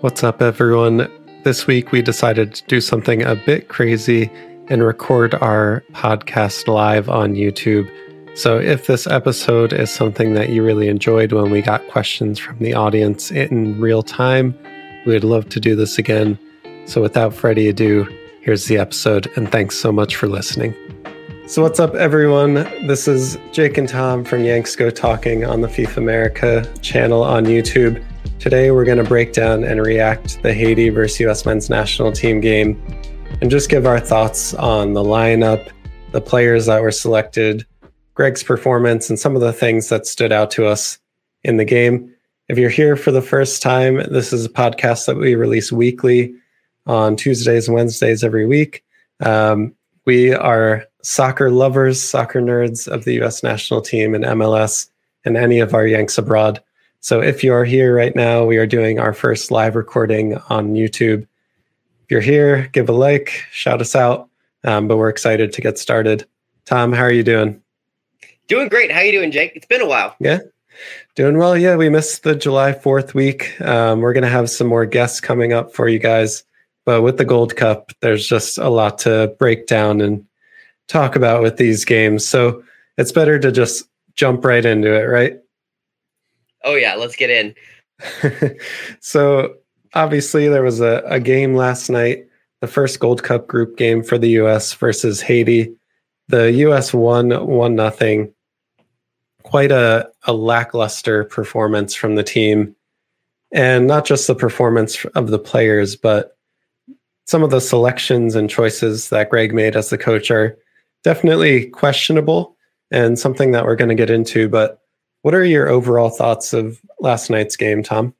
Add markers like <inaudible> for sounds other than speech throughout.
What's up, everyone? This week we decided to do something a bit crazy and record our podcast live on YouTube. So, if this episode is something that you really enjoyed when we got questions from the audience in real time, we would love to do this again. So, without further ado, here's the episode, and thanks so much for listening. So, what's up, everyone? This is Jake and Tom from Yanks Go Talking on the FIFA America channel on YouTube. Today, we're going to break down and react the Haiti versus US men's national team game and just give our thoughts on the lineup, the players that were selected, Greg's performance, and some of the things that stood out to us in the game. If you're here for the first time, this is a podcast that we release weekly on Tuesdays and Wednesdays every week. Um, we are soccer lovers, soccer nerds of the US national team and MLS and any of our Yanks abroad. So if you're here right now, we are doing our first live recording on YouTube. If you're here, give a like, shout us out. Um, but we're excited to get started. Tom, how are you doing? Doing great. How are you doing, Jake? It's been a while. Yeah, doing well. Yeah, we missed the July 4th week. Um, we're going to have some more guests coming up for you guys. But with the Gold Cup, there's just a lot to break down and talk about with these games. So it's better to just jump right into it, right? Oh yeah, let's get in. <laughs> so obviously there was a, a game last night, the first Gold Cup group game for the US versus Haiti. The US won one nothing. Quite a, a lackluster performance from the team. And not just the performance of the players, but some of the selections and choices that Greg made as the coach are definitely questionable and something that we're going to get into. But what are your overall thoughts of last night's game, Tom?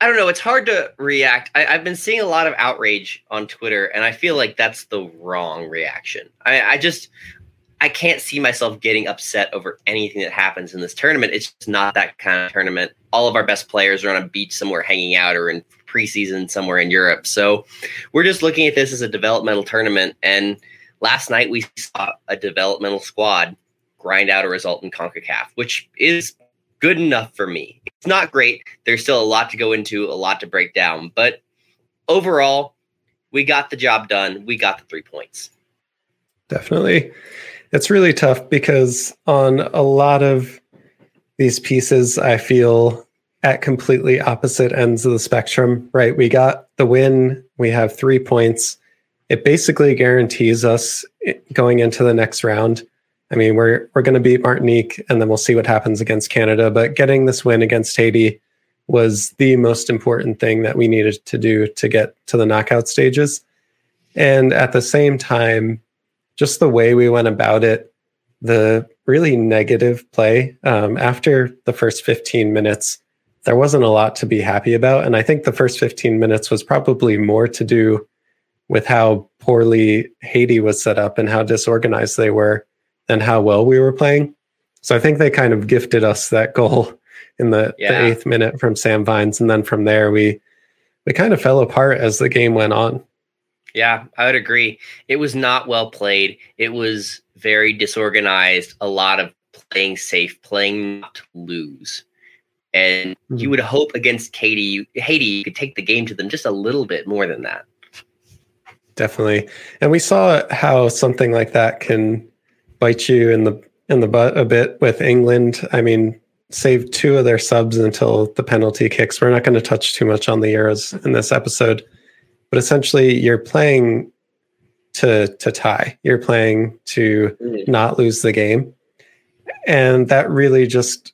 I don't know. It's hard to react. I, have been seeing a lot of outrage on Twitter, and I feel like that's the wrong reaction. I, I just I can't see myself getting upset over anything that happens in this tournament. It's just not that kind of tournament. All of our best players are on a beach somewhere hanging out or in preseason somewhere in Europe. So we're just looking at this as a developmental tournament. And last night we saw a developmental squad grind out a result in CONCACAF, which is good enough for me. It's not great. There's still a lot to go into, a lot to break down, but overall, we got the job done. We got the three points. Definitely. It's really tough because on a lot of these pieces, I feel at completely opposite ends of the spectrum, right? We got the win, we have three points. It basically guarantees us eh, going into the next round I mean, we're we're going to beat Martinique, and then we'll see what happens against Canada. But getting this win against Haiti was the most important thing that we needed to do to get to the knockout stages. And at the same time, just the way we went about it, the really negative play um, after the first 15 minutes, there wasn't a lot to be happy about. And I think the first 15 minutes was probably more to do with how poorly Haiti was set up and how disorganized they were and how well we were playing. So I think they kind of gifted us that goal in the, yeah. the eighth minute from Sam Vines, and then from there we we kind of fell apart as the game went on. Yeah, I would agree. It was not well played. It was very disorganized. A lot of playing safe, playing not to lose. And mm-hmm. you would hope against Katie, Haiti, you could take the game to them just a little bit more than that. Definitely. And we saw how something like that can bite you in the in the butt a bit with England. I mean, save two of their subs until the penalty kicks. We're not going to touch too much on the Euros in this episode, but essentially, you're playing to to tie. You're playing to mm. not lose the game, and that really just,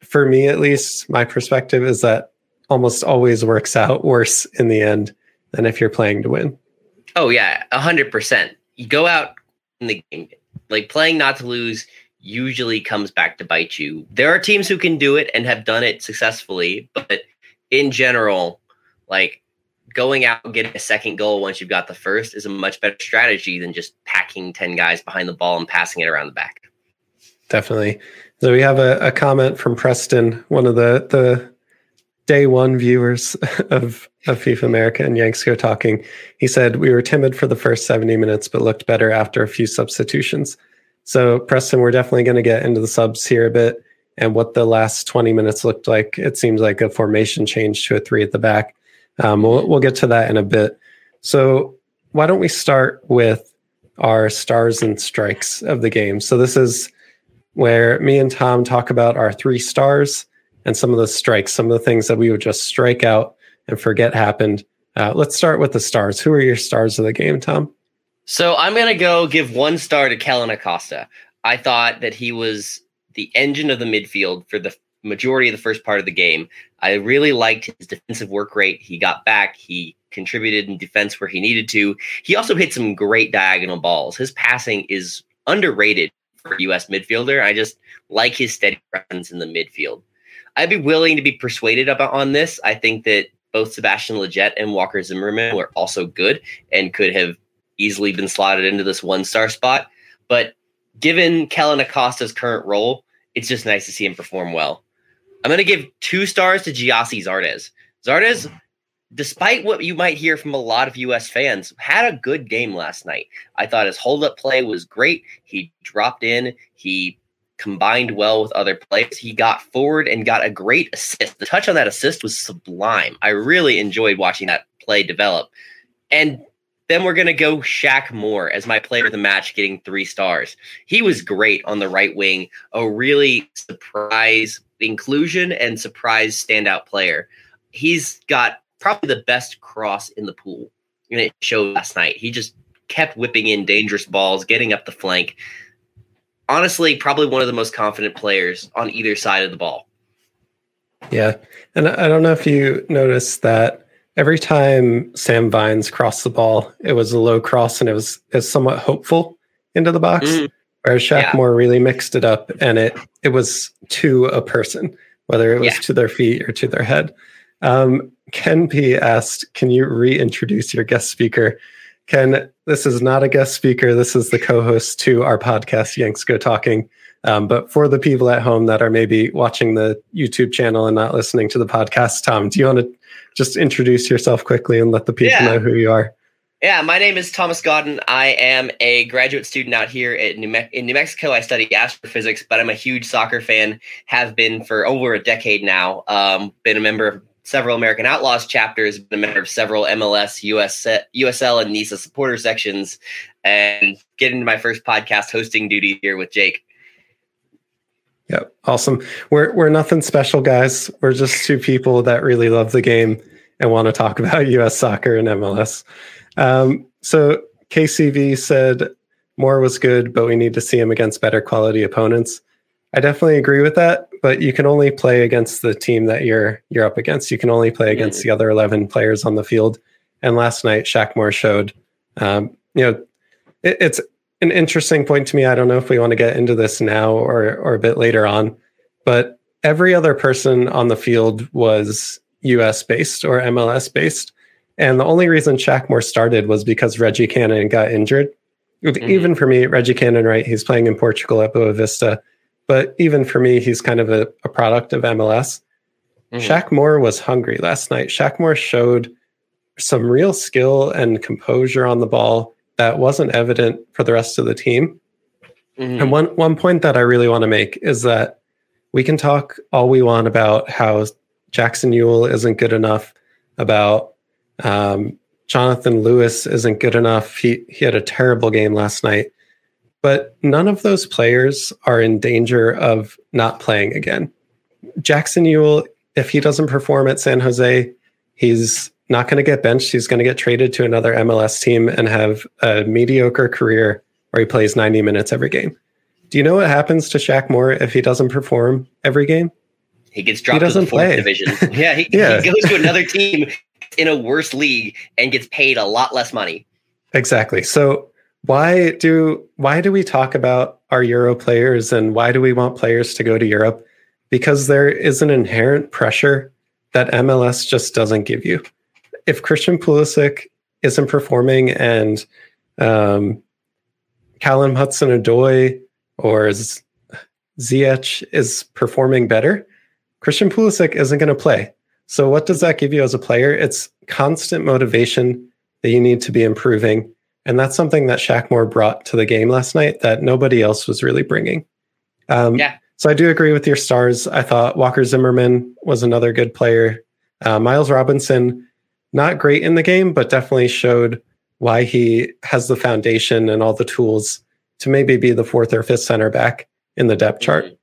for me at least, my perspective is that almost always works out worse in the end than if you're playing to win. Oh yeah, hundred percent. You go out in the game like playing not to lose usually comes back to bite you. There are teams who can do it and have done it successfully, but in general, Like going out and getting a second goal once you've got the first is a much better strategy than just packing 10 guys behind the ball and passing it around the back. Definitely. So we have a, a comment from Preston, one of the the day one viewers <laughs> of, of FIFA America and Yanks Go Talking. He said, We were timid for the first 70 minutes, but looked better after a few substitutions. So, Preston, we're definitely going to get into the subs here a bit and what the last 20 minutes looked like. It seems like a formation change to a three at the back. Um, we'll, we'll get to that in a bit. So, why don't we start with our stars and strikes of the game? So, this is where me and Tom talk about our three stars and some of the strikes, some of the things that we would just strike out and forget happened. Uh, let's start with the stars. Who are your stars of the game, Tom? So I'm going to go give one star to Kellyn Acosta. I thought that he was the engine of the midfield for the majority of the first part of the game. I really liked his defensive work rate. He got back, he contributed in defense where he needed to. He also hit some great diagonal balls. His passing is underrated for US midfielder. I just like his steady presence in the midfield. I'd be willing to be persuaded about on this. I think that both Sebastian Lletget and Walker Zimmerman were also good and could have easily been slotted into this one star spot. But given Kellyn Acosta's current role, it's just nice to see him perform well. I'm going to give two stars to Gyasi Zardes. Zardes, despite what you might hear from a lot of US fans, had a good game last night. I thought his hold up play was great. He dropped in, he combined well with other players. He got forward and got a great assist. The touch on that assist was sublime. I really enjoyed watching that play develop. And then we're going to go Shaq Moore as my player of the match, getting three stars. He was great on the right wing, a really surprise inclusion and surprise standout player. He's got probably the best cross in the pool. And it showed last night. He just kept whipping in dangerous balls, getting up the flank honestly probably one of the most confident players on either side of the ball. Yeah. And I don't know if you noticed that every time Sam Vines crossed the ball, it was a low cross and it was, it was somewhat hopeful into the box. Mm. Whereas Shaq yeah. Moore really mixed it up and it it was to a person, whether it was yeah. to their feet or to their head. Um, Ken P asked, Can you reintroduce your guest speaker? Ken, this is not a guest speaker. This is the co host to our podcast, Yanks Go Talking. Um, but for the people at home that are maybe watching the YouTube channel and not listening to the podcast, Tom, do you want to just introduce yourself quickly and let the people yeah. know who you are? Yeah, my name is Thomas Godden. I am a graduate student out here at New Me- in New Mexico. I study astrophysics, but I'm a huge soccer fan. Have been for over a decade now. Um, been a member of several American Outlaws chapters, been a member of several MLS, US, USL, and NISA supporter sections, and get into my first podcast hosting duty here with Jake. Yep, awesome. We're we're nothing special, guys. We're just two people that really love the game and want to talk about <laughs> U.S. soccer and MLS. Um, so KCV said Moore was good, but we need to see him against better quality opponents. I definitely agree with that, but you can only play against the team that you're you're up against. You can only play against the other eleven players on the field. And last night, Shaq Moore showed, um, you know, it, it's an interesting point to me. I don't know if we want to get into this now or or a bit later on, but every other person on the field was U.S. based or MLS based, and the only reason Shaq Moore started was because Reggie Cannon got injured. Mm-hmm. Even for me, Reggie Cannon, right? He's playing in Portugal at Boavista but even for me, he's kind of a, a product of MLS. Mm-hmm. Shaq Moore was hungry last night. Shaq Moore showed some real skill and composure on the ball that wasn't evident for the rest of the team. Mm-hmm. And one one point that I really want to make is that we can talk all we want about how Jackson Yueill isn't good enough, about um, Jonathan Lewis isn't good enough. He he had a terrible game last night but none of those players are in danger of not playing again. Jackson Yueill, if he doesn't perform at San Jose, he's not going to get benched. He's going to get traded to another MLS team and have a mediocre career where he plays 90 minutes every game. Do you know what happens to Shaq Moore if he doesn't perform every game? He gets dropped he to the fourth play. division. <laughs> Yeah he, yeah, he goes to another team in a worse league and gets paid a lot less money. Exactly. So why do why do we talk about our Euro players and why do we want players to go to Europe? Because there is an inherent pressure that MLS just doesn't give you. if Christian Pulisic isn't performing and um, Callum Hudson Odoi or Ziyech is performing better, Christian Pulisic isn't going to play. So, what does that give you as a player? It's constant motivation that you need to be improving. And that's something that Shaq Moore brought to the game last night that nobody else was really bringing. Um, yeah. So, I do agree with your stars. I thought Walker Zimmerman was another good player. Uh, Miles Robinson, not great in the game, but definitely showed why he has the foundation and all the tools to maybe be the fourth or fifth center back in the depth chart.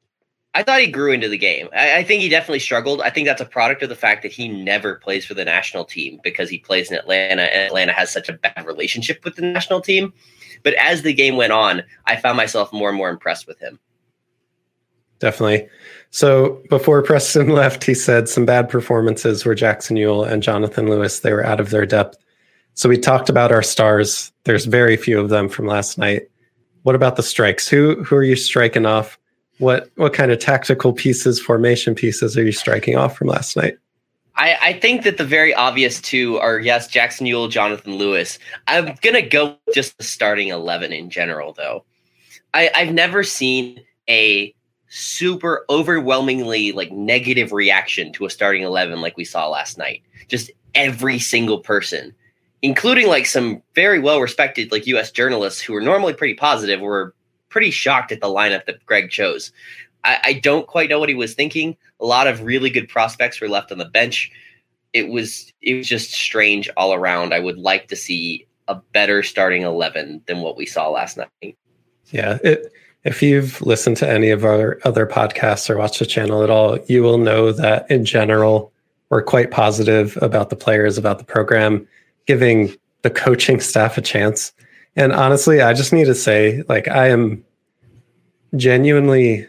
I thought he grew into the game. I, I, think he definitely struggled. I think that's a product of the fact that he never plays for the national team because he plays in Atlanta, and Atlanta has such a bad relationship with the national team. But as the game went on, I found myself more and more impressed with him. Definitely. So before Preston <laughs> left, he said some bad performances were Jackson Yueill and Jonathan Lewis. They were out of their depth. So we talked about our stars. There's very few of them from last night. What about the strikes? Who who are you striking off? What what kind of tactical pieces, formation pieces are you striking off from last night? I, I think that the very obvious two are yes, Jackson Yueill, Jonathan Lewis. I'm gonna go just the starting eleven in general, though. I, I've never seen a super overwhelmingly like negative reaction to a starting eleven like we saw last night. Just every single person including like some very well respected like US journalists who are normally pretty positive were pretty shocked at the lineup that Greg chose. I, I, don't quite know what he was thinking. A lot of really good prospects were left on the bench. It was it was just strange all around. I would like to see a better starting eleven than what we saw last night. Yeah, it, if you've listened to any of our other podcasts or watched the channel at all, you will know that in general we're quite positive about the players, about the program giving the coaching <laughs> staff a chance. And honestly, I just need to say, like, I am genuinely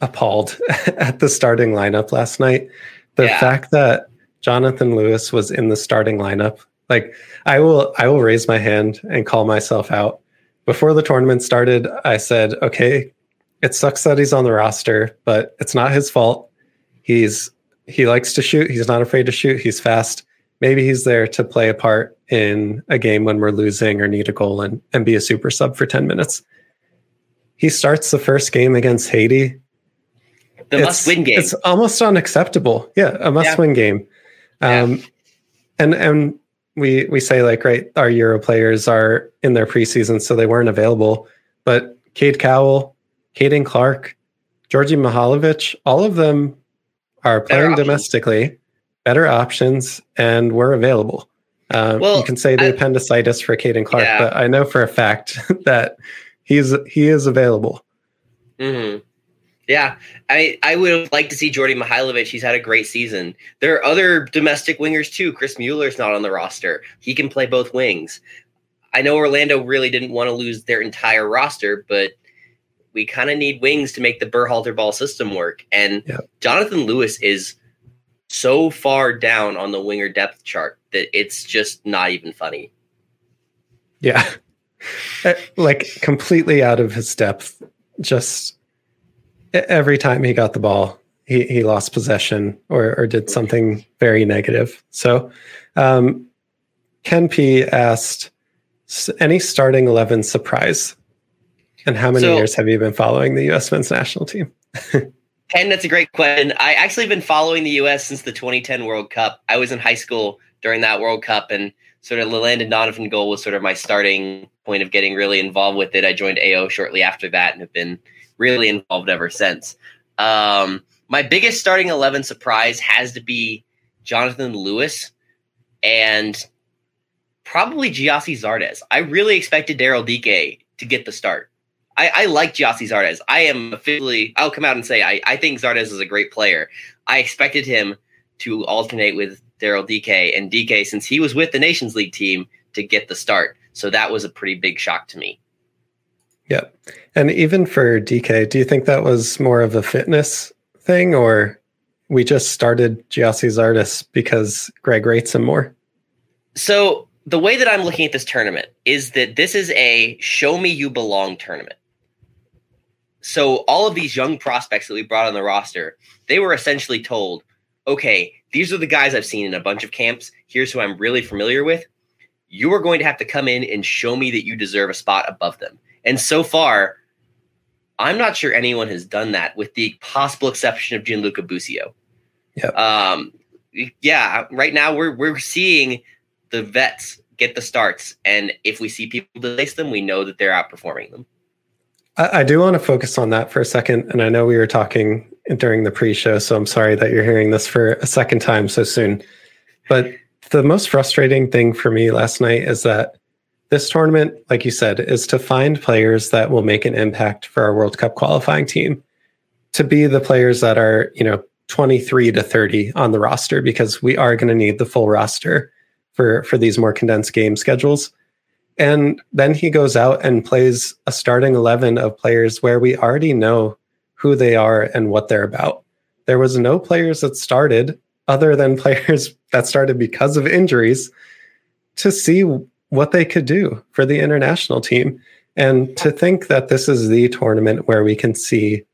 appalled <laughs> at the starting lineup last night. The yeah. fact that Jonathan Lewis was in the starting lineup, like, I will, I will raise my hand and call myself out. Before the tournament started, I said, okay, it sucks that he's on the roster, but it's not his fault. He's he likes to shoot. He's not afraid to shoot. He's fast maybe he's there to play a part in a game when we're losing or need a goal and, and be a super sub for 10 minutes. He starts the first game against Haiti. The must win game. It's almost unacceptable. Yeah, a must win game. Um, yeah. and and we we say like right, our Euro players are in their preseason, so they weren't available. But Cade Cowell, Caden Clark, Djordje Mihailovic, all of them are playing domestically better options and we're available. Uh, well, you can say the I, appendicitis for Caden Clark, yeah. but I know for a fact <laughs> that he's he is available. Mm-hmm. Yeah, I I would like to see Djordje Mihailovic. He's had a great season. There are other domestic wingers too. Chris Mueller's not on the roster. He can play both wings. I know Orlando really didn't want to lose their entire roster, but we kind of need wings to make the Berhalter ball system work. And Jonathan Lewis is so far down on the winger depth chart that it's just not even funny. Yeah. <laughs> Eh, like completely out of his depth. Just every time he got the ball, he, he lost possession or, or did something very negative. So, um, Ken P asked, any starting 11 surprise? And how many so, years have you been following the U.S. men's national team? <laughs> Ken, that's a great question. I actually been following the U.S. since the 2010 World Cup. I was in high school during that World Cup, and sort of the Landon Donovan goal was sort of my starting point of getting really involved with it. I joined AO shortly after that and have been really involved ever since. Um, my biggest starting 11 surprise has to be Jonathan Lewis and probably Gyasi Zardes. I really expected Daryl Dike to get the start. I, I like Gyasi Zardes. I am officially, I'll come out and say, I, I think Zardes is a great player. I expected him to alternate with Daryl Dike, and Dike, since he was with the Nations League team, to get the start. So that was a pretty big shock to me. Yeah. And even for Dike, do you think that was more of a fitness thing or we just started Gyasi Zardes because Greg rates him more? So the way that I'm looking at this tournament is that this is a show me you belong tournament so all of these young prospects that we brought on the roster, they were essentially told, okay, these are the guys I've seen in a bunch of camps. Here's who I'm really familiar with. You are going to have to come in and show me that you deserve a spot above them. And so far, I'm not sure anyone has done that, with the possible exception of Gianluca Busio. Yep. Um, yeah, right now we're we're seeing the vets get the starts, and if we see people displace them, we know that they're outperforming them. I, I do want to focus on that for a second, and I know we were talking during the pre-show, so I'm sorry that you're hearing this for a second time so soon. But the most frustrating thing for me last night is that this tournament, like you said, is to find players that will make an impact for our World Cup qualifying team to be the players that are, you know, 23 to 30 on the roster because we are going to need the full roster for for these more condensed game schedules. And then he goes out and plays a starting 11 of players where we already know who they are and what they're about. There was no players that started other than <laughs> players that started because of injuries to see what they could do for the international team. And to think that this is the tournament where we can see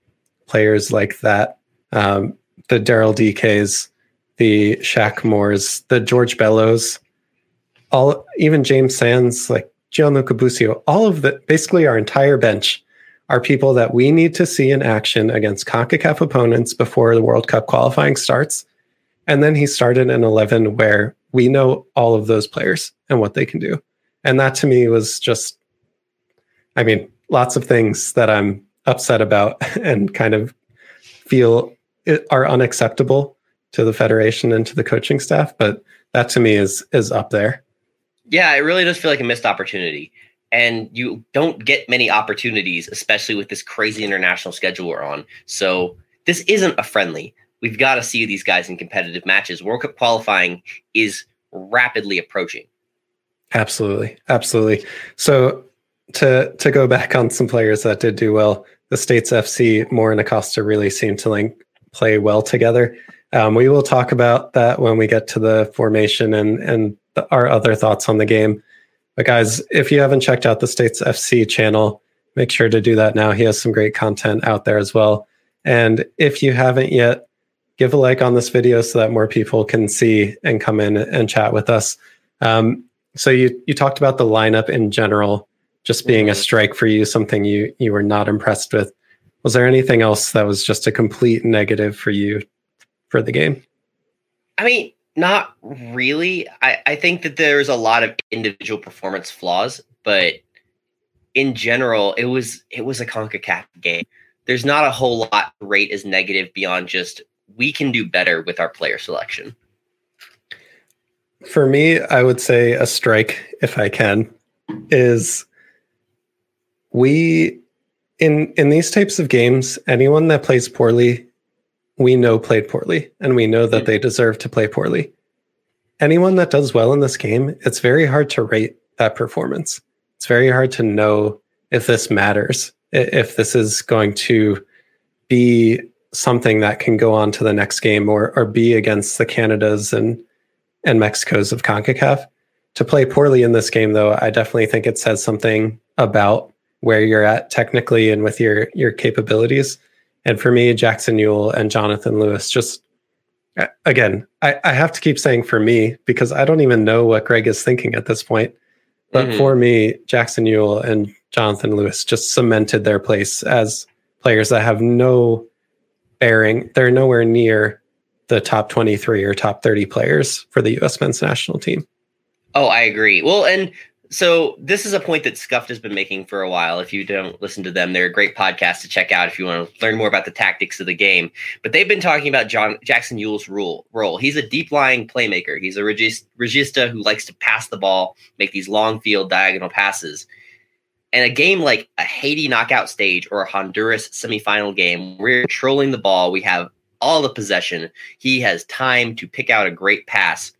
players like that um, the Daryl Dikes, the Shaq Moores, the George Bellos, all even James Sands, like Gianluca Busio, all of the basically our entire bench are people that we need to see in action against CONCACAF opponents before the World Cup qualifying starts. And then he started in 11 where we know all of those players and what they can do. And that to me was just, I mean, lots of things that I'm upset about <laughs> and kind of feel are unacceptable to the federation and to the coaching staff. But that to me is is up there. Yeah, it really does feel like a missed opportunity. And you don't get many opportunities, especially with this crazy international schedule we're on. So this isn't a friendly. We've got to see these guys in competitive matches. World Cup qualifying is rapidly approaching. Absolutely. Absolutely. So to to go back on some players that did do well, the States FC, Moore and Acosta really seemed to link play well together. Um, we will talk about that when we get to the formation and and the, our other thoughts on the game. But guys, if you haven't checked out the States FC channel, make sure to do that now. He has some great content out there as well. And if you haven't yet, give a like on this video so that more people can see and come in and chat with us. Um, so you you talked about the lineup in general just being a mm-hmm. strike for you, something you you were not impressed with. Was there anything else that was just a complete negative for you for the game? I mean, not really. I, I think that there's a lot of individual performance flaws, but in general, it was it was a CONCACAF game. There's not a whole lot rate as negative beyond just we can do better with our player selection. For me, I would say a strike, if I can, is we in in these types of games, anyone that plays poorly, we know played poorly, and we know that hmm. they deserve to play poorly. Anyone that does well in this game, it's very hard to rate that performance. It's very hard to know if this matters, if this is going to be something that can go on to the next game or or be against the Canadas and and Mexico's of CONCACAF. To play poorly in this game, though, I definitely think it says something about where you're at technically and with your your capabilities. And for me, Jackson Yueill and Jonathan Lewis just again, I, I have to keep saying for me because I don't even know what Greg is thinking at this point. But mm-hmm. for me, Jackson Yueill and Jonathan Lewis just cemented their place as players that have no bearing. They're nowhere near the top 23 or top 30 players for the US men's national team. Oh, I agree. Well, and so this is a point that Scuffed has been making for a while. If you don't listen to them, they're a great podcast to check out if you want to learn more about the tactics of the game. But they've been talking about John Jackson Yueill's rule role. He's a deep lying playmaker. He's a regista who likes to pass the ball, make these long field diagonal passes. And a game like a Haiti knockout stage or a Honduras semifinal game, we're trolling the ball. We have all the possession. He has time to pick out a great pass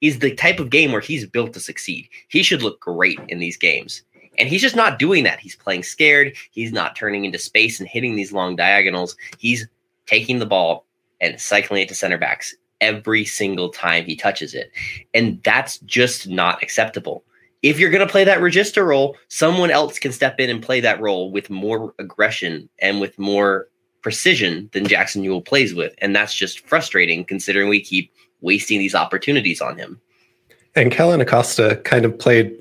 is the type of game where he's built to succeed. He should look great in these games. And he's just not doing that. He's playing scared. He's not turning into space and hitting these long diagonals. He's taking the ball and cycling it to center backs every single time he touches it. And that's just not acceptable. If you're going to play that regista role, someone else can step in and play that role with more aggression and with more precision than Jackson Yueill plays with. And that's just frustrating considering we keep wasting these opportunities on him. and Kellyn Acosta kind of played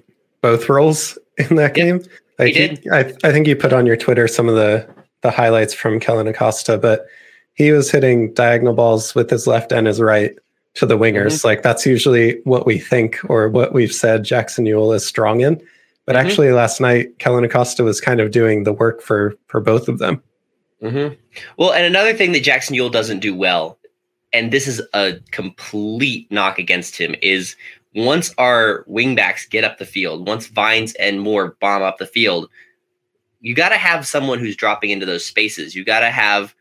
both roles in that game. Like he did. I, I think you put on your Twitter some of the the highlights from Kellyn Acosta, but he was hitting diagonal balls with his left and his right to the wingers. Like that's usually what we think or what we've said Jackson Yueill is strong in. But Mhm. actually, last night Kellyn Acosta was kind of doing the work for for both of them. Mm-hmm. Well, and another thing that Jackson Yueill doesn't do well, and this is a complete knock against him, is once our wingbacks get up the field, once Vines and Moore bomb up the field, you got to have someone who's dropping into those spaces. You got to have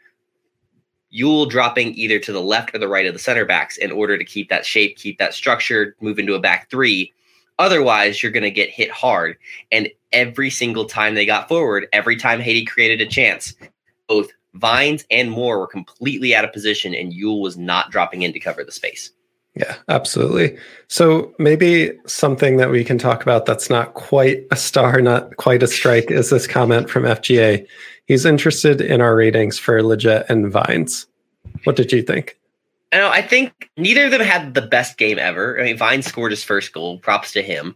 Yueill dropping either to the left or the right of the center backs in order to keep that shape, keep that structure, move into a back three. Otherwise, you're going to get hit hard. And every single time they got forward, every time Haiti created a chance, both Vines and Moore were completely out of position, and Yueill was not dropping in to cover the space. Yeah, absolutely. So maybe something that we can talk about that's not quite a star, not quite a strike, is this comment from FGA. He's interested in our ratings for Lletget and Vines. What did you think? I know. I think neither of them had the best game ever. I mean, Vine scored his first goal. Props to him.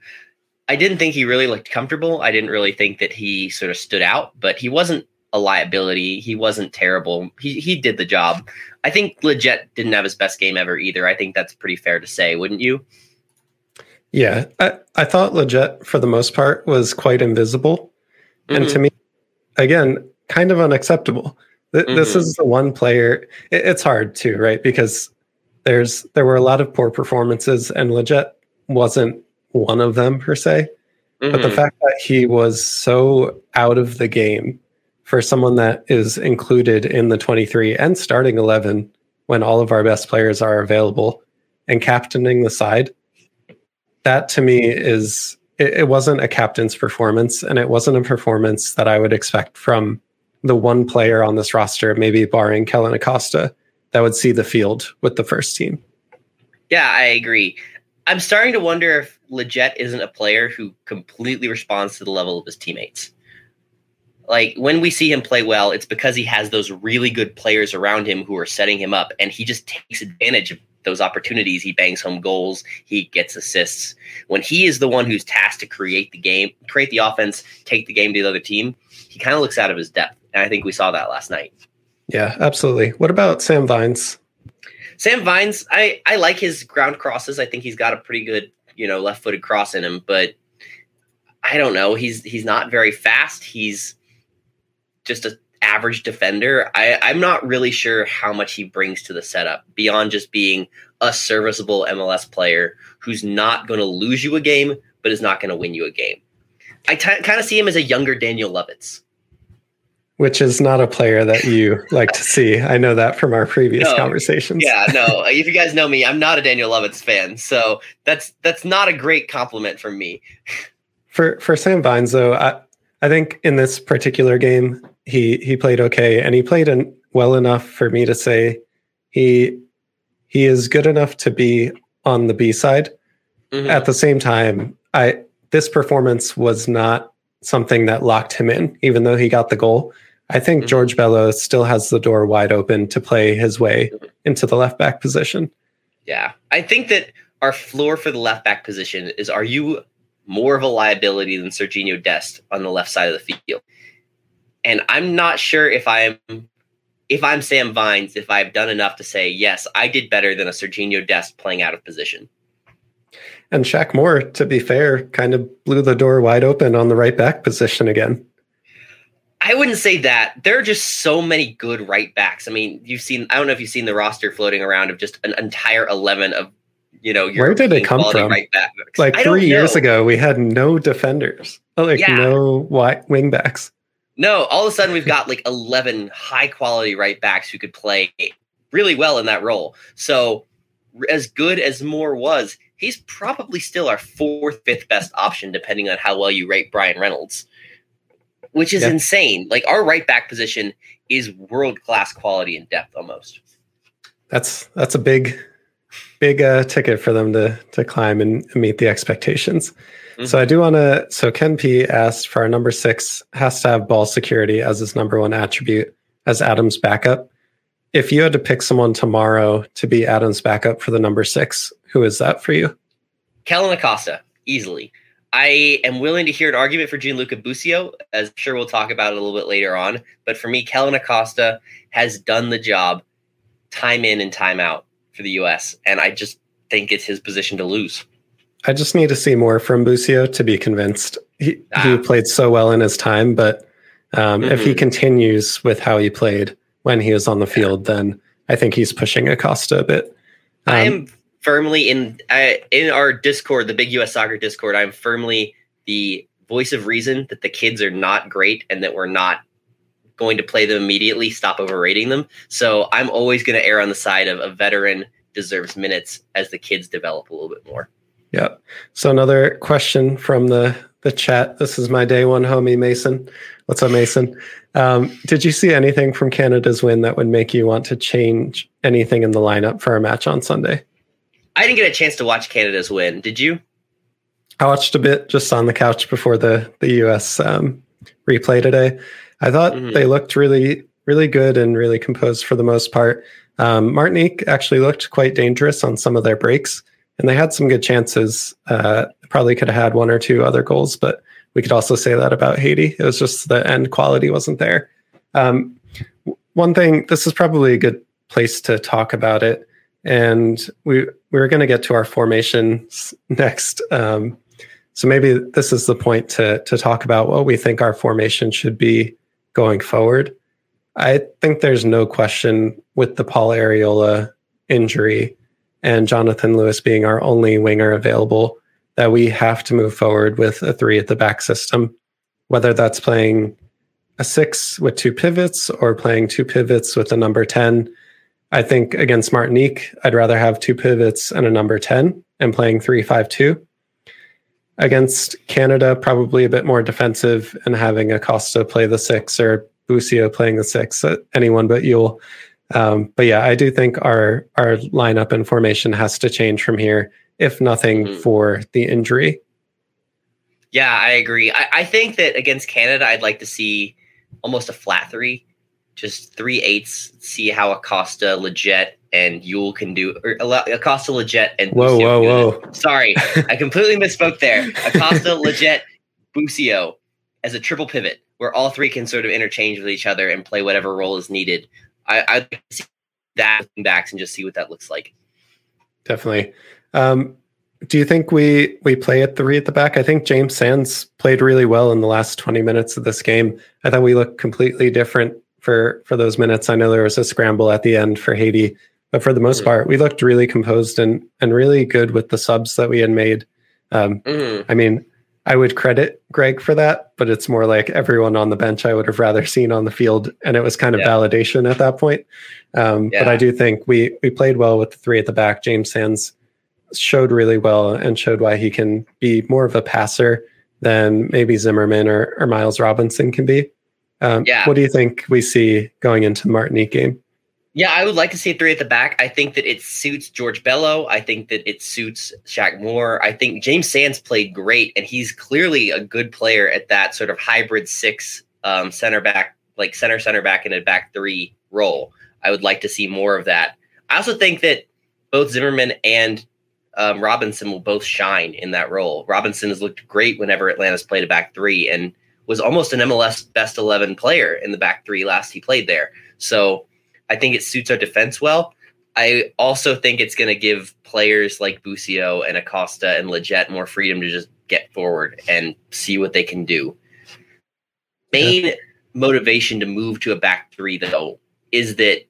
I didn't think he really looked comfortable. I didn't really think that he sort of stood out, but he wasn't a liability. He wasn't terrible. He he did the job. I think Lletget didn't have his best game ever either. I think that's pretty fair to say, wouldn't you? Yeah, I, I thought Lletget, for the most part, was quite invisible. And Mhm. to me, again, kind of unacceptable. Th- This Mhm. is the one player. It, it's hard too, right? Because there's there were a lot of poor performances, and Lletget wasn't one of them per se. But the Mhm. fact that he was so out of the game for someone that is included in the 23 and starting 11 when all of our best players are available and captaining the side, that to me is it, it wasn't a captain's performance and it wasn't a performance that I would expect from the one player on this roster, maybe barring Kellyn Acosta, that would see the field with the first team. Yeah, I agree. I'm starting to wonder if Lletget isn't a player who completely responds to the level of his teammates. Like when we see him play well, it's because he has those really good players around him who are setting him up, and he just takes advantage of those opportunities. He bangs home goals, he gets assists. When he is the one who's tasked to create the game, create the offense, take the game to the other team, he kind of looks out of his depth. And I think we saw that last night. Yeah, absolutely. What about Sam Vines? Sam Vines, I, I like his ground crosses. I think he's got a pretty good, you know, left footed cross in him, but I don't know. He's he's not very fast. He's just an average defender. I, I'm not really sure how much he brings to the setup beyond just being a serviceable MLS player who's not going to lose you a game, but is not going to win you a game. I t- kind of see him as a younger Daniel Lovitz. which is not a player that you like to see. I know that from our previous No. conversations. Yeah, no. <laughs> if you guys know me, I'm not a Daniel Lovitz fan, so that's that's not a great compliment from me. For for Sam Vines though, I I think in this particular game he he played okay and he played in well enough for me to say he he is good enough to be on the B side. Mhm. At the same time, I this performance was not something that locked him in, even though he got the goal. I think Mhm. George Bello still has the door wide open to play his way into the left back position. Yeah, I think that our floor for the left back position is: Are you more of a liability than Sergiño Dest on the left side of the field? And I'm not sure if I'm if I'm Sam Vines, if I've done enough to say yes, I did better than a Sergiño Dest playing out of position. And Shaq Moore, to be fair, kind of blew the door wide open on the right back position again. I wouldn't say that. There are just so many good right backs. I mean, you've seen I don't know if you've seen the roster floating around of just an entire eleven of you know Where did it come from? Right. Like three years know. ago, we had no defenders, like Yeah. no wi- wing backs. No, all of a sudden we've got like 11 high quality right backs who could play really well in that role. So, as good as Moore was, he's probably still our fourth, fifth best option, depending on how well you rate Bryan Reynolds, which is Yeah. insane. Like, our right back position is world class quality and depth almost. That's that's a big, big uh, ticket for them to to climb and meet the expectations. So I do want to. So Ken P asked for our number six has to have ball security as his number one attribute as Adam's backup. If you had to pick someone tomorrow to be Adam's backup for the number six, who is that for you? Kellyn Acosta, easily. I am willing to hear an argument for Gianluca Busio, as I'm sure we'll talk about it a little bit later on. But for me, Kellyn Acosta has done the job time in and time out for the U.S., and I just think it's his position to lose. I just need to see more from Busio to be convinced. He, ah. he played so well in his time, but um, mm-hmm. if he mm-hmm. continues with how he played when he was on the field, then I think he's pushing Acosta a bit. Um, I am firmly in uh, in our Discord, the Big US Soccer Discord. I'm firmly the voice of reason that the kids are not great and that we're not going to play them immediately. Stop overrating them. So I'm always going to err on the side of a veteran deserves minutes as the kids develop a little bit more. Yeah. So another question from the the chat. This is my day one homie Mason. What's up, Mason? Um, did you see anything from Canada's win that would make you want to change anything in the lineup for our match on Sunday? I didn't get a chance to watch Canada's win. Did you? I watched a bit just on the couch before the the U.S. Um, replay today. I thought mm-hmm. they looked really really good and really composed for the most part. Um, Martinique actually looked quite dangerous on some of their breaks and they had some good chances. Uh, probably could have had one or two other goals, but we could also say that about Haiti. It was just the end quality wasn't there. Um, one thing, this is probably a good place to talk about it, and we we are going to get to our formation next. Um, so maybe this is the point to to talk about what we think our formation should be going forward. I think there's no question with the Paul Arriola injury and Jonathan Lewis being our only winger available, that we have to move forward with a three at the back system, whether that's playing a six with two pivots or playing two pivots with a number 10. I think against Martinique, I'd rather have two pivots and a number 10 and playing three, five, two 5 2. Against Canada, probably a bit more defensive and having Acosta play the six or Busio playing the six, anyone but Yueill um, but yeah, I do think our our lineup and formation has to change from here, if nothing mm-hmm. for the injury. Yeah, I agree. I, I, think that against Canada, I'd like to see almost a flat three, just three eights. See how Acosta, Lletget, and Yueill can do. Or Acosta, Lletget, and whoa, Busio whoa, whoa! Sorry, I completely misspoke there. Acosta, <laughs> Lletget, Busio as a triple pivot, where all three can sort of interchange with each other and play whatever role is needed. I, I'd see that backs and just see what that looks like. Definitely. Um, do you think we we play at three at the back? I think James Sands played really well in the last 20 minutes of this game. I thought we looked completely different for for those minutes. I know there was a scramble at the end for Haiti, but for the most mm-hmm. part, we looked really composed and and really good with the subs that we had made. Um, mm-hmm. I mean, I would credit Greg for that, but it's more like everyone on the bench I would have rather seen on the field, and it was kind of yeah. validation at that point. Um, yeah. But I do think we we played well with the three at the back. James Sands showed really well and showed why he can be more of a passer than maybe Zimmerman or, or Miles Robinson can be. Um, yeah. What do you think we see going into the Martinique game? Yeah, I would like to see three at the back. I think that it suits George Bello. I think that it suits Shaq Moore. I think James Sands played great, and he's clearly a good player at that sort of hybrid six um, center back, like center center back in a back three role. I would like to see more of that. I also think that both Zimmerman and um, Robinson will both shine in that role. Robinson has looked great whenever Atlanta's played a back three and was almost an MLS best 11 player in the back three last he played there. So I think it suits our defense well. I also think it's going to give players like Busio and Acosta and Lletget more freedom to just get forward and see what they can do. Main yeah. motivation to move to a back three, though, is that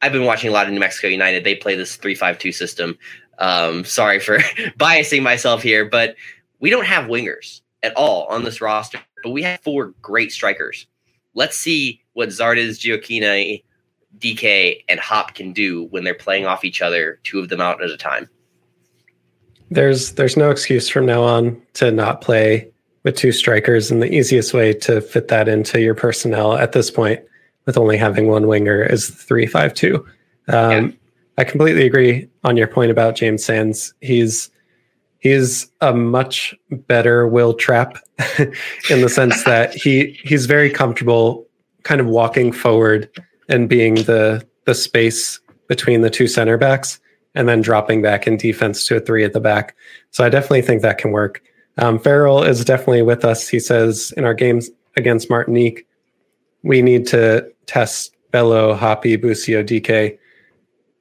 I've been watching a lot of New Mexico United. They play this three-five-two system. Um, sorry for <laughs> biasing myself here, but we don't have wingers at all on this roster, but we have four great strikers. Let's see what Zardes, Gioacchini, Dike and Hop can do when they're playing off each other, two of them out at a time. There's there's no excuse from now on to not play with two strikers, and the easiest way to fit that into your personnel at this point, with only having one winger, is three five two. Um, yeah. I completely agree on your point about James Sands. He's he's a much better Wil Trapp <laughs> in the sense that he he's very comfortable kind of walking forward and being the the space between the two center backs and then dropping back in defense to a three at the back. So I definitely think that can work. Um, Farrell is definitely with us. He says in our games against Martinique, we need to test Bello, Hoppy, Busio, Dike.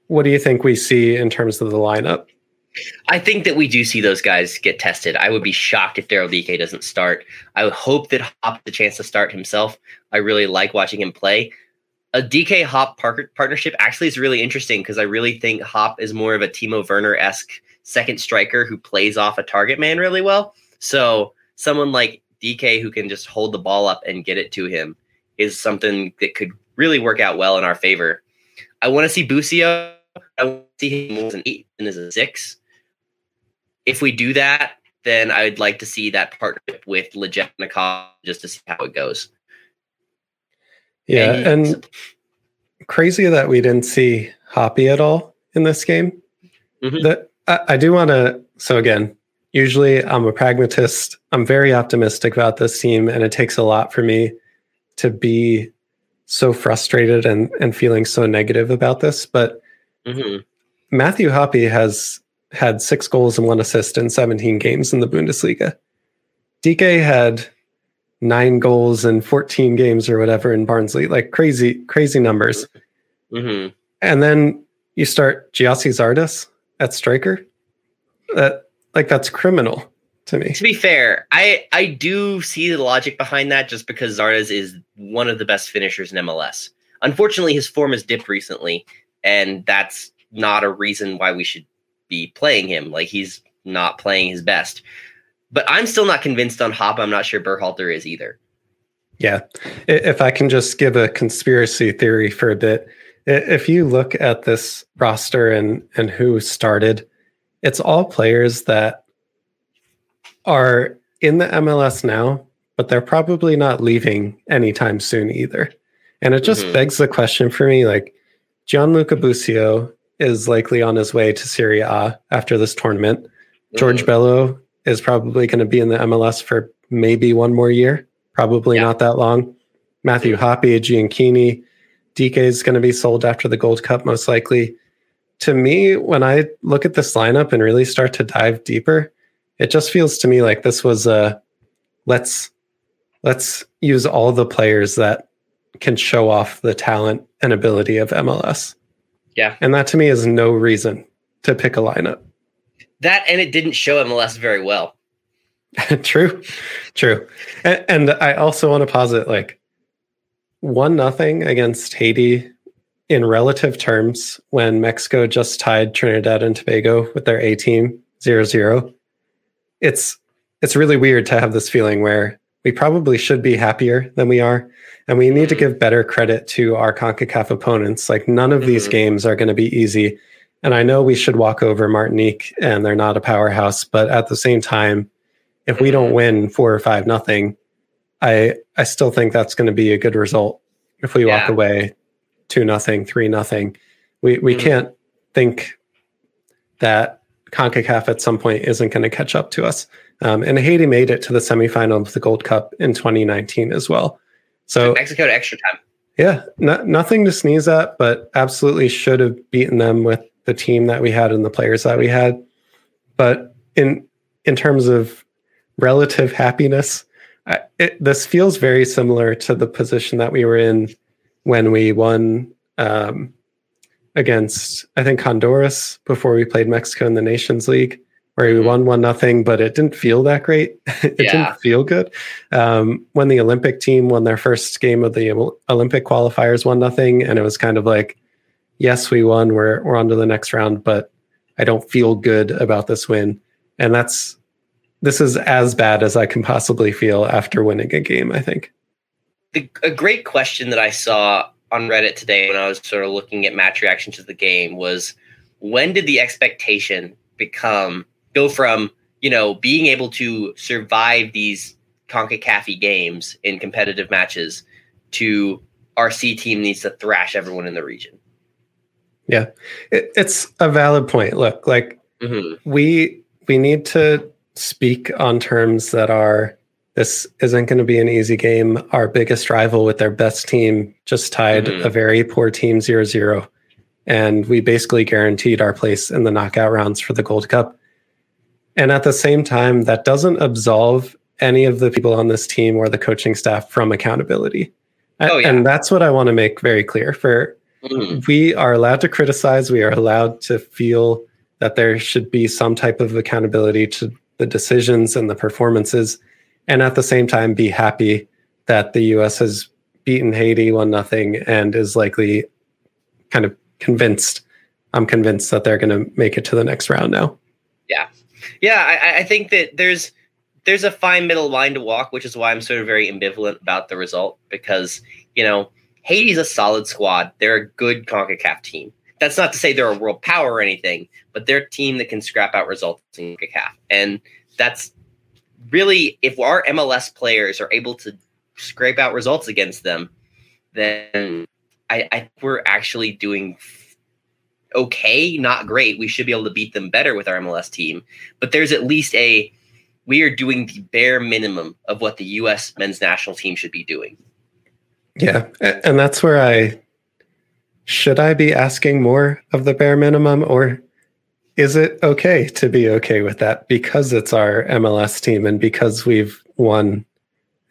What do you think we see in terms of the lineup? I think that we do see those guys get tested. I would be shocked if Daryl Dike doesn't start. I hope that Hop the chance to start himself. I really like watching him play. A Dike Hoppe partnership actually is really interesting because I really think Hoppe is more of a Timo Werner esque second striker who plays off a target man really well. So someone like Dike who can just hold the ball up and get it to him is something that could really work out well in our favor. I want to see Busio. I want to see him as an eight and as a six if we do that, then I'd like to see that partnership with Legitnikov just to see how it goes. Yeah, and, and crazy that we didn't see Hoppe at all in this game. Mm-hmm. That I, I do want to. So again, usually I'm a pragmatist. I'm very optimistic about this team, and it takes a lot for me to be so frustrated and and feeling so negative about this. But mm-hmm. Matthew Hoppe has had six goals and one assist in 17 games in the Bundesliga. Dike had nine goals in 14 games or whatever in Barnsley, like crazy, crazy numbers. Mm-hmm. And then you start Gyasi Zardes at striker. That like that's criminal to me. To be fair, I I do see the logic behind that just because Zardes is one of the best finishers in MLS. Unfortunately, his form has dipped recently, and that's not a reason why we should be playing him. Like he's not playing his best. But I'm still not convinced on Hoppe. I'm not sure Berhalter is either. Yeah. If I can just give a conspiracy theory for a bit, if you look at this roster and and who started, it's all players that are in the MLS now, but they're probably not leaving anytime soon either. And it just mm-hmm. begs the question for me like Gianluca Busio is likely on his way to Serie A after this tournament. George mm. Bello is probably going to be in the MLS for maybe one more year, probably yeah. not that long. Matthew Hoppe, Gioacchini, Dike is going to be sold after the Gold Cup, most likely. To me, when I look at this lineup and really start to dive deeper, it just feels to me like this was a let's let's use all the players that can show off the talent and ability of MLS. Yeah. And that to me is no reason to pick a lineup. That and it didn't show MLS very well. <laughs> true. True. And, and I also want to posit like one nothing against Haiti in relative terms when Mexico just tied Trinidad and Tobago with their A team 0-0. It's it's really weird to have this feeling where we probably should be happier than we are. And we need to mm-hmm. give better credit to our CONCACAF opponents. Like none of mm-hmm. these games are going to be easy. And I know we should walk over Martinique and they're not a powerhouse, but at the same time, if we don't win four or five nothing, I I still think that's going to be a good result. If we yeah. walk away two nothing, three nothing, we we mm-hmm. can't think that CONCACAF at some point isn't going to catch up to us. Um, and Haiti made it to the semifinal of the Gold Cup in 2019 as well. So Mexico to extra time. Yeah, no, nothing to sneeze at, but absolutely should have beaten them with the team that we had and the players that we had. But in in terms of relative happiness, I, it, this feels very similar to the position that we were in when we won um, against I think Honduras before we played Mexico in the Nations League where we won one nothing, but it didn't feel that great. <laughs> it yeah. didn't feel good. Um, when the Olympic team won their first game of the Olympic qualifiers, one nothing, and it was kind of like, yes, we won. We're we're on to the next round, but I don't feel good about this win. And that's this is as bad as I can possibly feel after winning a game. I think. The, a great question that I saw on Reddit today when I was sort of looking at match reaction to the game was when did the expectation become go from you know being able to survive these CONCACAF games in competitive matches to our C team needs to thrash everyone in the region. Yeah, it, it's a valid point. Look, like mm-hmm. we we need to speak on terms that are this isn't going to be an easy game. Our biggest rival with their best team just tied mm-hmm. a very poor team 0 0. and we basically guaranteed our place in the knockout rounds for the Gold Cup. And at the same time, that doesn't absolve any of the people on this team or the coaching staff from accountability. Oh, yeah. And that's what I want to make very clear for mm-hmm. we are allowed to criticize, we are allowed to feel that there should be some type of accountability to the decisions and the performances and at the same time be happy that the US has beaten Haiti one nothing and is likely kind of convinced I'm convinced that they're going to make it to the next round now. Yeah. Yeah, I, I think that there's there's a fine middle line to walk, which is why I'm sort of very ambivalent about the result because, you know, Haiti's a solid squad. They're a good CONCACAF team. That's not to say they're a world power or anything, but they're a team that can scrap out results in CONCACAF. And that's really, if our MLS players are able to scrape out results against them, then I, I we're actually doing okay, not great. We should be able to beat them better with our MLS team. But there's at least a we are doing the bare minimum of what the U.S. men's national team should be doing. Yeah, and that's where I should I be asking more of the bare minimum, or is it okay to be okay with that because it's our MLS team and because we've won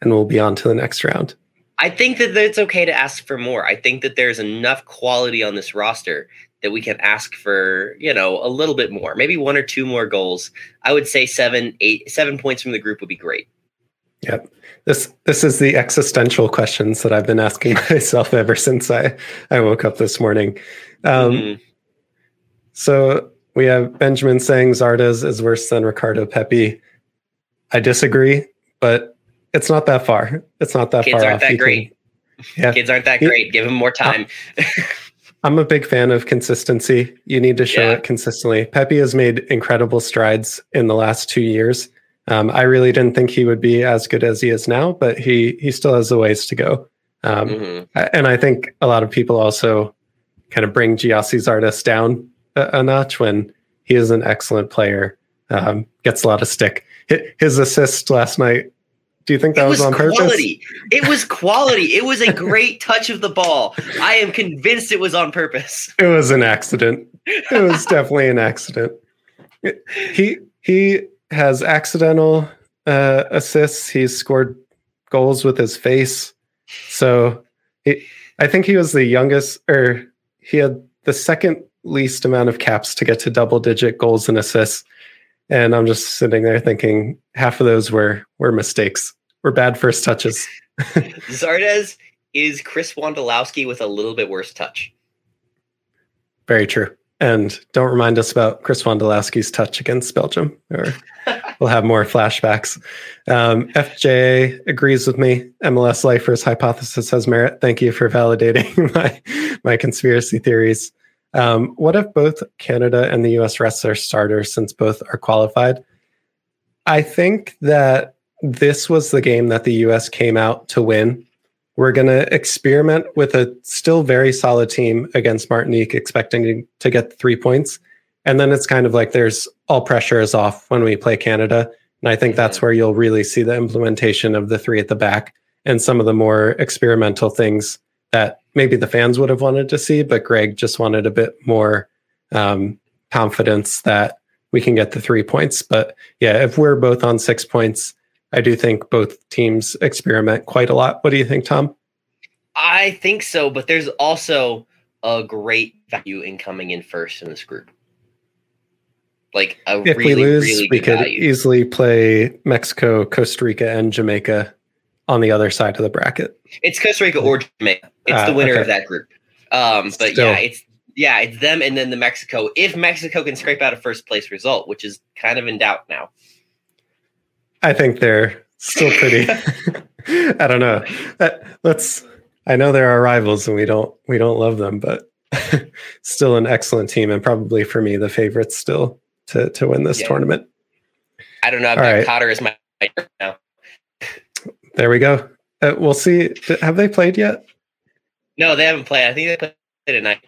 and we'll be on to the next round? I think that it's okay to ask for more. I think that there's enough quality on this roster that we can ask for, you know, a little bit more, maybe one or two more goals. I would say seven, eight, seven points from the group would be great. Yep. This this is the existential questions that I've been asking <laughs> myself ever since I I woke up this morning. Um, mm-hmm. So we have Benjamin saying Zardes is worse than Ricardo Pepi. I disagree, but it's not that far. It's not that Kids far aren't off. That great. Can, <laughs> yeah. Kids aren't that great. Give them more time. <laughs> I'm a big fan of consistency. You need to show yeah. it consistently. Pepi has made incredible strides in the last two years. Um, I really didn't think he would be as good as he is now, but he he still has a ways to go. Um, mm-hmm. And I think a lot of people also kind of bring Gyasi Zardes down a, a, notch when he is an excellent player, um, gets a lot of stick. His assist last night do you think that was, was, on quality. purpose? It was quality. It was a great touch of the ball. I am convinced it was on purpose. It was an accident. It was definitely an accident. He he has accidental uh, assists. He's scored goals with his face. So it, I think he was the youngest, or he had the second least amount of caps to get to double digit goals and assists. And I'm just sitting there thinking half of those were were mistakes were bad first touches. <laughs> Zardes is Chris Wondolowski with a little bit worse touch. Very true. And don't remind us about Chris Wondolowski's touch against Belgium, or <laughs> we'll have more flashbacks. Um, FJ agrees with me. MLS Lifers hypothesis has merit. Thank you for validating <laughs> my my conspiracy theories. Um, what if both Canada and the US rest their starters since both are qualified? I think that this was the game that the US came out to win. We're going to experiment with a still very solid team against Martinique, expecting to get three points. And then it's kind of like there's all pressure is off when we play Canada. And I think that's where you'll really see the implementation of the three at the back and some of the more experimental things that maybe the fans would have wanted to see, but Greg just wanted a bit more um, confidence that we can get the three points. But yeah, if we're both on six points, I do think both teams experiment quite a lot. What do you think, Tom? I think so, but there's also a great value in coming in first in this group. Like a if really, we lose, really we could value. easily play Mexico, Costa Rica, and Jamaica on the other side of the bracket. It's Costa Rica or Jamaica. It's uh, the winner okay. of that group. Um, but Still. yeah, it's yeah, it's them and then the Mexico. If Mexico can scrape out a first place result, which is kind of in doubt now. I think they're still pretty. <laughs> <laughs> I don't know. let's. I know there are rivals, and we don't we don't love them, but <laughs> still an excellent team, and probably for me the favorites still to to win this yeah. tournament. I don't know. But right. Qatar is my now. There we go. Uh, we'll see. Have they played yet? No, they haven't played. I think they played tonight.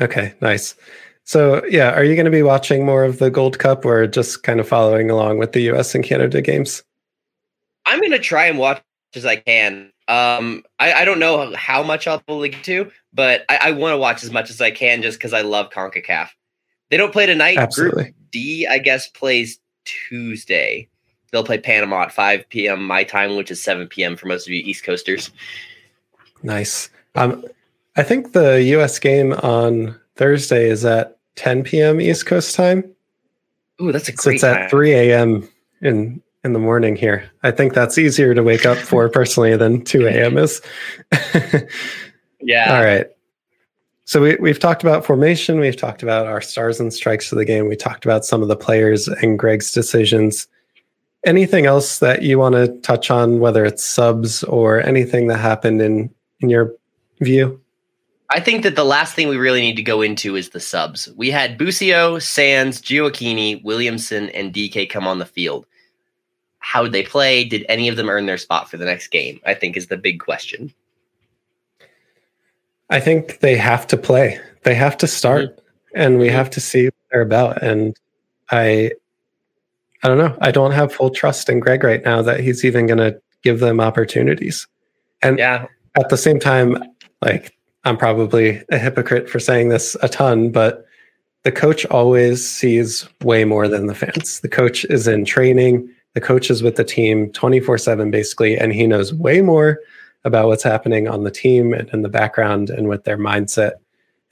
Okay, nice. So, yeah, are you going to be watching more of the Gold Cup or just kind of following along with the US and Canada games? I'm going to try and watch as I can. Um, I, I don't know how much I'll be get to, but I, I want to watch as much as I can just because I love CONCACAF. They don't play tonight. Absolutely. Group D, I guess, plays Tuesday. They'll play Panama at 5 p.m. my time, which is 7 p.m. for most of you East Coasters. Nice. Um, I think the U.S. game on Thursday is at 10 p.m. East Coast time. Ooh, that's a great. so it's at 3 a.m. in in the morning here. I think that's easier to wake up for <laughs> personally than 2 a.m. is. yeah. <laughs> All right. So we, we've talked about formation. We've talked about our stars and strikes of the game. We talked about some of the players and Greg's decisions. Anything else that you want to touch on, whether it's subs or anything that happened in in your view? I think that the last thing we really need to go into is the subs. We had Busio, Sands, Gioacchini, Williamson, and Dike come on the field. How did they play? Did any of them earn their spot for the next game? I think is the big question. I think they have to play. They have to start, mm-hmm. and we have to see what they're about. And I, I don't know. I don't have full trust in Greg right now that he's even going to give them opportunities. And yeah, at the same time, like I'm probably a hypocrite for saying this a ton, but the coach always sees way more than the fans. The coach is in training, the coach is with the team 24 7 basically, and he knows way more about what's happening on the team and in the background and with their mindset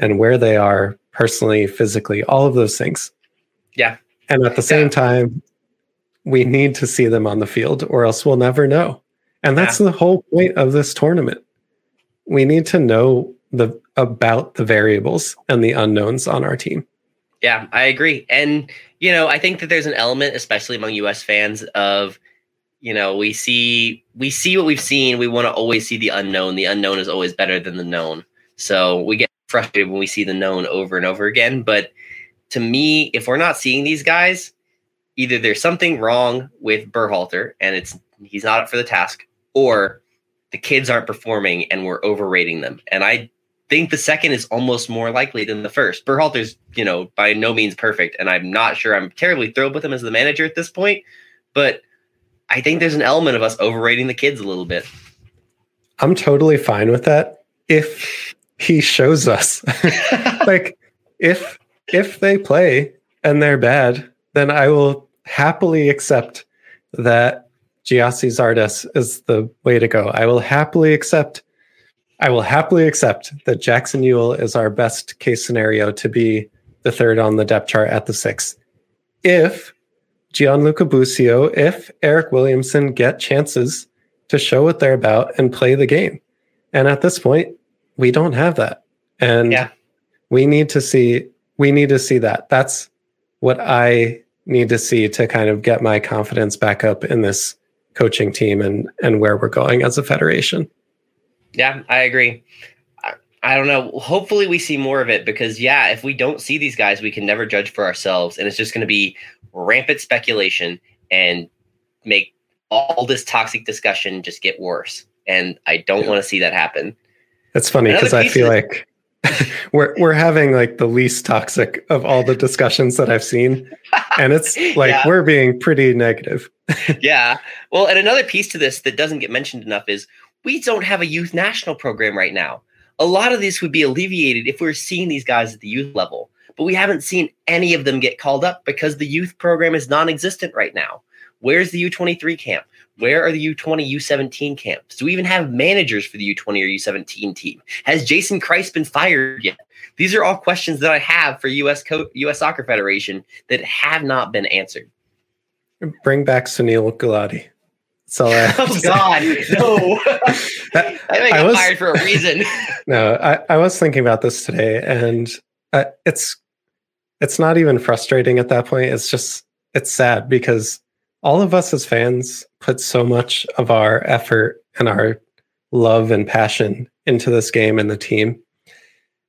and where they are personally, physically, all of those things. Yeah. And at the same yeah. time, we need to see them on the field or else we'll never know. And that's yeah. the whole point of this tournament we need to know the about the variables and the unknowns on our team. Yeah, I agree. And you know, I think that there's an element especially among US fans of you know, we see we see what we've seen, we want to always see the unknown. The unknown is always better than the known. So, we get frustrated when we see the known over and over again, but to me, if we're not seeing these guys, either there's something wrong with Berhalter and it's he's not up for the task or the kids aren't performing and we're overrating them. And I think the second is almost more likely than the first. Berhalter's, you know, by no means perfect, and I'm not sure I'm terribly thrilled with him as the manager at this point, but I think there's an element of us overrating the kids a little bit. I'm totally fine with that if he shows us. <laughs> like if if they play and they're bad, then I will happily accept that Gyasi Zardes is the way to go. I will happily accept. I will happily accept that Jackson Yueill is our best case scenario to be the third on the depth chart at the sixth. If Gianluca Busio, if Eryk Williamson get chances to show what they're about and play the game. And at this point, we don't have that. And yeah. we need to see we need to see that. That's what I need to see to kind of get my confidence back up in this coaching team and and where we're going as a federation. Yeah, I agree. I, I don't know. Hopefully, we see more of it because, yeah, if we don't see these guys, we can never judge for ourselves, and it's just going to be rampant speculation and make all this toxic discussion just get worse. And I don't yeah. want to see that happen. That's funny because I feel like <laughs> we're we're having like the least toxic of all the discussions that I've seen, and it's <laughs> like yeah. we're being pretty negative. <laughs> yeah. Well, and another piece to this that doesn't get mentioned enough is we don't have a youth national program right now. A lot of this would be alleviated if we are seeing these guys at the youth level, but we haven't seen any of them get called up because the youth program is non-existent right now. Where's the U23 camp? Where are the U20, U17 camps? Do we even have managers for the U20 or U17 team? Has Jason Kreis been fired yet? These are all questions that I have for US Co- US Soccer Federation that have not been answered. Bring back Sunil Gulati. So uh, <laughs> oh God, no! <laughs> that, I I was fired for a reason. <laughs> no, I, I was thinking about this today, and uh, it's it's not even frustrating at that point. It's just it's sad because all of us as fans put so much of our effort and our love and passion into this game and the team.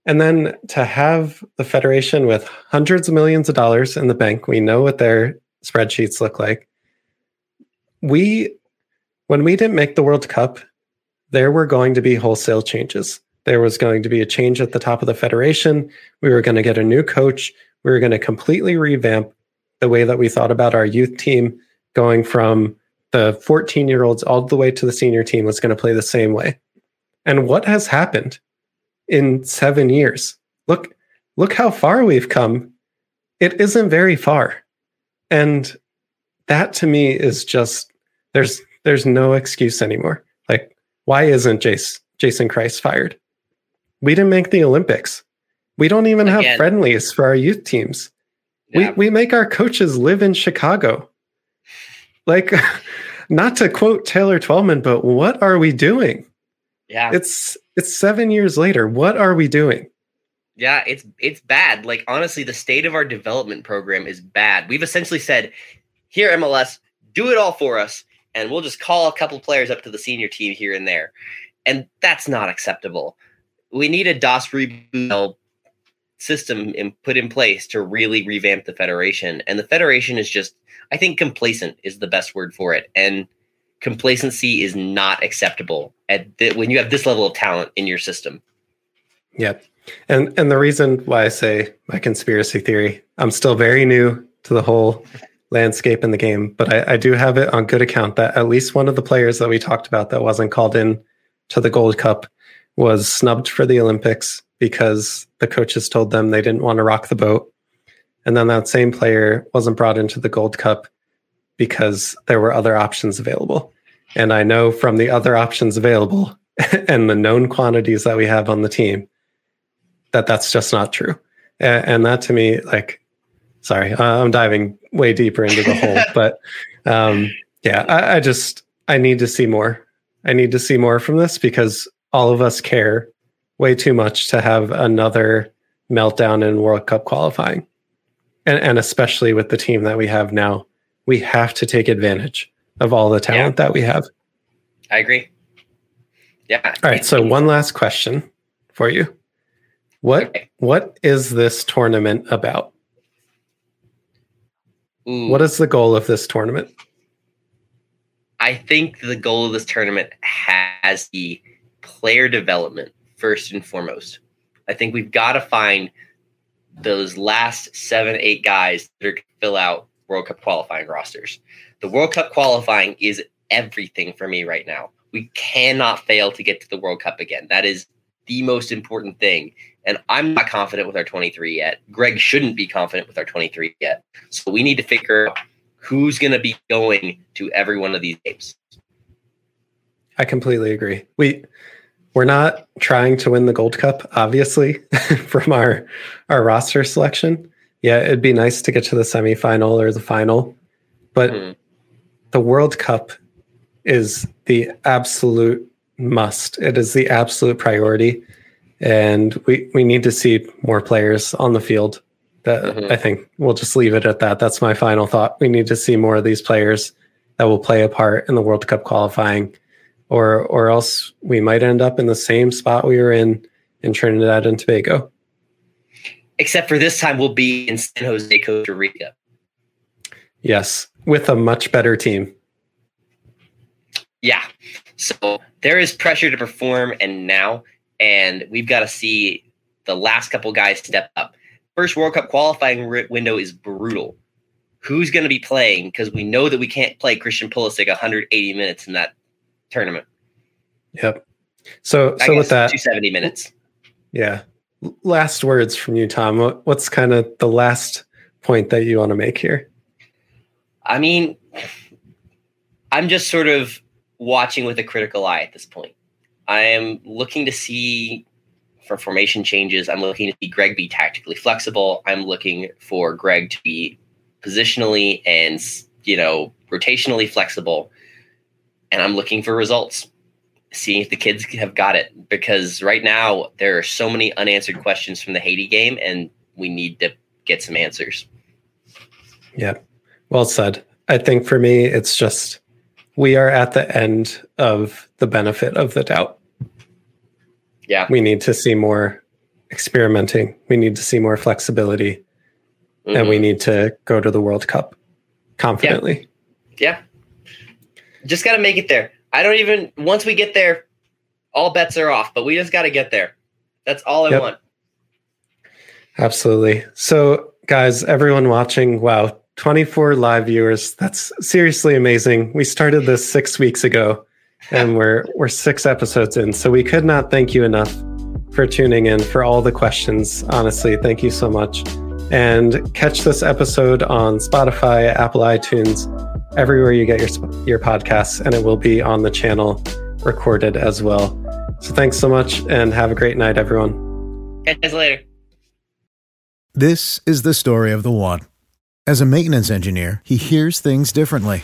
And then to have the Federation with hundreds of millions of dollars in the bank, we know what their spreadsheets look like. We, when we didn't make the World Cup, there were going to be wholesale changes. There was going to be a change at the top of the Federation. We were going to get a new coach. We were going to completely revamp the way that we thought about our youth team going from the 14 year olds all the way to the senior team was going to play the same way. And what has happened in seven years? Look, look how far we've come. It isn't very far. And that to me is just there's there's no excuse anymore. Like, why isn't Jace, Jason Kreis fired? We didn't make the Olympics. We don't even Again. have friendlies for our youth teams. Yeah. We we make our coaches live in Chicago. Like, <laughs> not to quote Taylor Twellman, but what are we doing? Yeah. It's it's seven years later. What are we doing? Yeah, it's it's bad. Like honestly, the state of our development program is bad. We've essentially said, here MLS, do it all for us, and we'll just call a couple players up to the senior team here and there. And that's not acceptable. We need a DOS reboot system in, put in place to really revamp the federation. And the federation is just, I think, complacent is the best word for it. And complacency is not acceptable at when you have this level of talent in your system. Yep. And and the reason why I say my conspiracy theory, I'm still very new to the whole landscape in the game, but I, I do have it on good account that at least one of the players that we talked about that wasn't called in to the Gold Cup was snubbed for the Olympics because the coaches told them they didn't want to rock the boat. And then that same player wasn't brought into the Gold Cup because there were other options available. And I know from the other options available <laughs> and the known quantities that we have on the team that that's just not true. And, and that to me, like, sorry, I'm diving way deeper into the hole, <laughs> but um, yeah, I, I just, I need to see more. I need to see more from this because all of us care way too much to have another meltdown in World Cup qualifying. And, and especially with the team that we have now, we have to take advantage of all the talent yeah. that we have. I agree. Yeah. All right. So one last question for you. What okay. what is this tournament about? Ooh. What is the goal of this tournament? I think the goal of this tournament has the player development first and foremost. I think we've got to find those last seven, eight guys that are going to fill out World Cup qualifying rosters. The World Cup qualifying is everything for me right now. We cannot fail to get to the World Cup again. That is the most important thing. And I'm not confident with our 23 yet. Greg shouldn't be confident with our 23 yet. So we need to figure out who's going to be going to every one of these games. I completely agree. We we're not trying to win the Gold Cup, obviously, <laughs> from our our roster selection. Yeah, it'd be nice to get to the semifinal or the final, but mm-hmm. the World Cup is the absolute must. It is the absolute priority, and we we need to see more players on the field. That mm-hmm. I think we'll just leave it at that. That's my final thought. We need to see more of these players that will play a part in the World Cup qualifying or or else we might end up in the same spot we were in in Trinidad and Tobago. Except for this time, we'll be in San Jose, Costa Rica. Yes, with a much better team. Yeah. So there is pressure to perform, and now, and we've got to see the last couple guys step up. First World Cup qualifying window is brutal. Who's going to be playing? Because we know that we can't play Christian Pulisic 180 minutes in that tournament. Yep. So I so with that, 270 minutes. Yeah. Last words from you, Tom. What, what's kind of the last point that you want to make here? I mean, I'm just sort of watching with a critical eye at this point. I am looking to see for formation changes. I'm looking to see Greg be tactically flexible. I'm looking for Greg to be positionally and you know rotationally flexible and I'm looking for results, seeing if the kids have got it. Because right now there are so many unanswered questions from the Haiti game, and we need to get some answers. Yeah, well said. I think for me, it's just we are at the end of the benefit of the doubt. Yeah. We need to see more experimenting. We need to see more flexibility. Mm-hmm. And we mm-hmm. need to go to the World Cup confidently. Yeah. yeah. Just got to make it there. I don't even, once we get there, all bets are off, but we just got to get there. That's all I yep. want. Absolutely. So, guys, everyone watching, wow, 24 live viewers. That's seriously amazing. We started this six weeks ago and we're we're six episodes in. So we could not thank you enough for tuning in for all the questions. Honestly, thank you so much. And catch this episode on Spotify, Apple iTunes, everywhere you get your your podcasts, and it will be on the channel recorded as well. So thanks so much, and have a great night, everyone. Catch you later. This is the story of the one. As a maintenance engineer, he hears things differently.